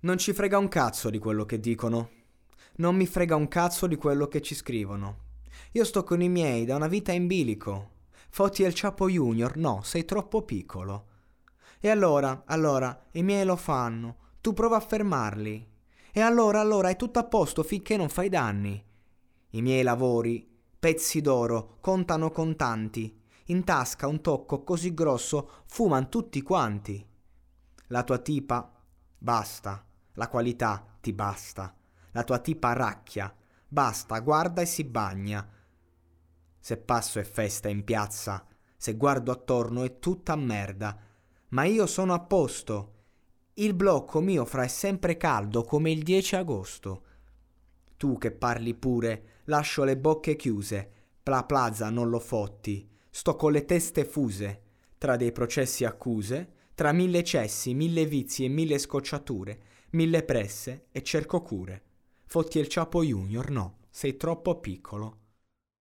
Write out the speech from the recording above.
Non ci frega un cazzo di quello che dicono. Non mi frega un cazzo di quello che ci scrivono. Io sto con i miei da una vita in bilico. Fotti il Ciapo Junior, no, sei troppo piccolo. E allora, allora, i miei lo fanno. Tu prova a fermarli. E allora, allora, è tutto a posto finché non fai danni. I miei lavori, pezzi d'oro, contano contanti. In tasca un tocco così grosso fuman tutti quanti. La tua tipa, basta. La qualità ti basta. La tua tipa racchia. Basta, guarda e si bagna. Se passo è festa in piazza, se guardo attorno è tutta merda. Ma io sono a posto. Il blocco mio fra è sempre caldo come il 10 agosto. Tu che parli pure, lascio le bocche chiuse. Pla plaza non lo fotti. Sto con le teste fuse. Tra dei processi accuse, tra mille cessi, mille vizi e mille scocciature, mille presse e cerco cure. Fotti il ciapo junior, no, sei troppo piccolo.